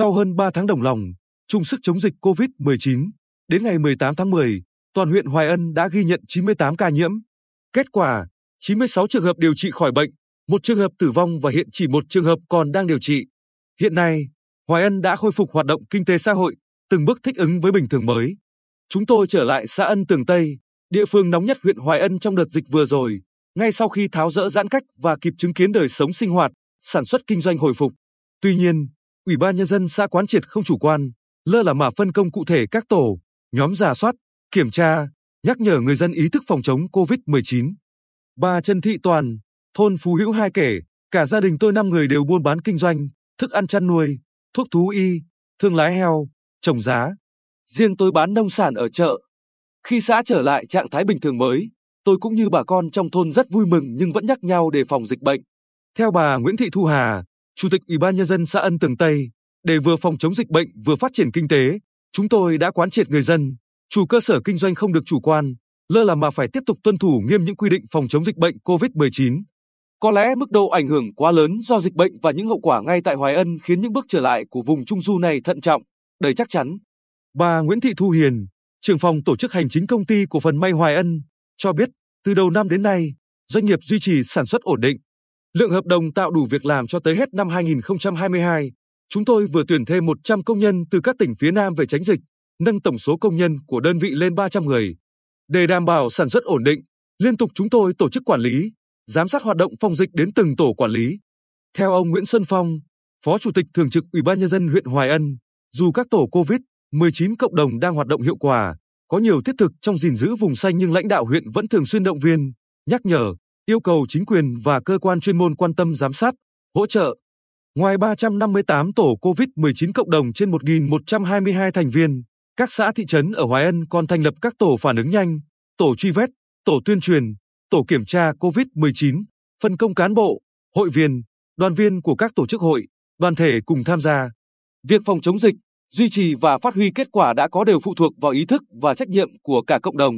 Sau hơn 3 tháng đồng lòng, chung sức chống dịch COVID-19, đến ngày 18 tháng 10, toàn huyện Hoài Ân đã ghi nhận 98 ca nhiễm. Kết quả, 96 trường hợp điều trị khỏi bệnh, một trường hợp tử vong và hiện chỉ một trường hợp còn đang điều trị. Hiện nay, Hoài Ân đã khôi phục hoạt động kinh tế xã hội, từng bước thích ứng với bình thường mới. Chúng tôi trở lại xã Ân Tường Tây, địa phương nóng nhất huyện Hoài Ân trong đợt dịch vừa rồi, ngay sau khi tháo dỡ giãn cách và kịp chứng kiến đời sống sinh hoạt, sản xuất kinh doanh hồi phục. Tuy nhiên, Ủy ban nhân dân xã quán triệt không chủ quan, lơ là mà phân công cụ thể các tổ, nhóm giả soát, kiểm tra, nhắc nhở người dân ý thức phòng chống COVID-19. Bà Trần Thị Toàn, thôn Phú Hữu hai kể, cả gia đình tôi 5 người đều buôn bán kinh doanh, thức ăn chăn nuôi, thuốc thú y, thương lái heo, trồng giá. Riêng tôi bán nông sản ở chợ. Khi xã trở lại trạng thái bình thường mới, tôi cũng như bà con trong thôn rất vui mừng nhưng vẫn nhắc nhau đề phòng dịch bệnh. Theo bà Nguyễn Thị Thu Hà, Chủ tịch Ủy ban nhân dân xã Ân Tường Tây, để vừa phòng chống dịch bệnh vừa phát triển kinh tế, chúng tôi đã quán triệt người dân, chủ cơ sở kinh doanh không được chủ quan, lơ là mà phải tiếp tục tuân thủ nghiêm những quy định phòng chống dịch bệnh COVID-19. Có lẽ mức độ ảnh hưởng quá lớn do dịch bệnh và những hậu quả ngay tại Hoài Ân khiến những bước trở lại của vùng Trung Du này thận trọng, đầy chắc chắn. Bà Nguyễn Thị Thu Hiền, trưởng phòng tổ chức hành chính công ty cổ phần May Hoài Ân, cho biết từ đầu năm đến nay, doanh nghiệp duy trì sản xuất ổn định. Lượng hợp đồng tạo đủ việc làm cho tới hết năm 2022. Chúng tôi vừa tuyển thêm 100 công nhân từ các tỉnh phía Nam về tránh dịch, nâng tổng số công nhân của đơn vị lên 300 người. Để đảm bảo sản xuất ổn định, liên tục chúng tôi tổ chức quản lý, giám sát hoạt động phòng dịch đến từng tổ quản lý. Theo ông Nguyễn Xuân Phong, Phó Chủ tịch Thường trực Ủy ban Nhân dân huyện Hoài Ân, dù các tổ COVID-19 cộng đồng đang hoạt động hiệu quả, có nhiều thiết thực trong gìn giữ vùng xanh nhưng lãnh đạo huyện vẫn thường xuyên động viên, nhắc nhở, yêu cầu chính quyền và cơ quan chuyên môn quan tâm giám sát, hỗ trợ. Ngoài 358 tổ COVID-19 cộng đồng trên 1.122 thành viên, các xã thị trấn ở Hoài Ân còn thành lập các tổ phản ứng nhanh, tổ truy vết, tổ tuyên truyền, tổ kiểm tra COVID-19, phân công cán bộ, hội viên, đoàn viên của các tổ chức hội, đoàn thể cùng tham gia. Việc phòng chống dịch, duy trì và phát huy kết quả đã có đều phụ thuộc vào ý thức và trách nhiệm của cả cộng đồng.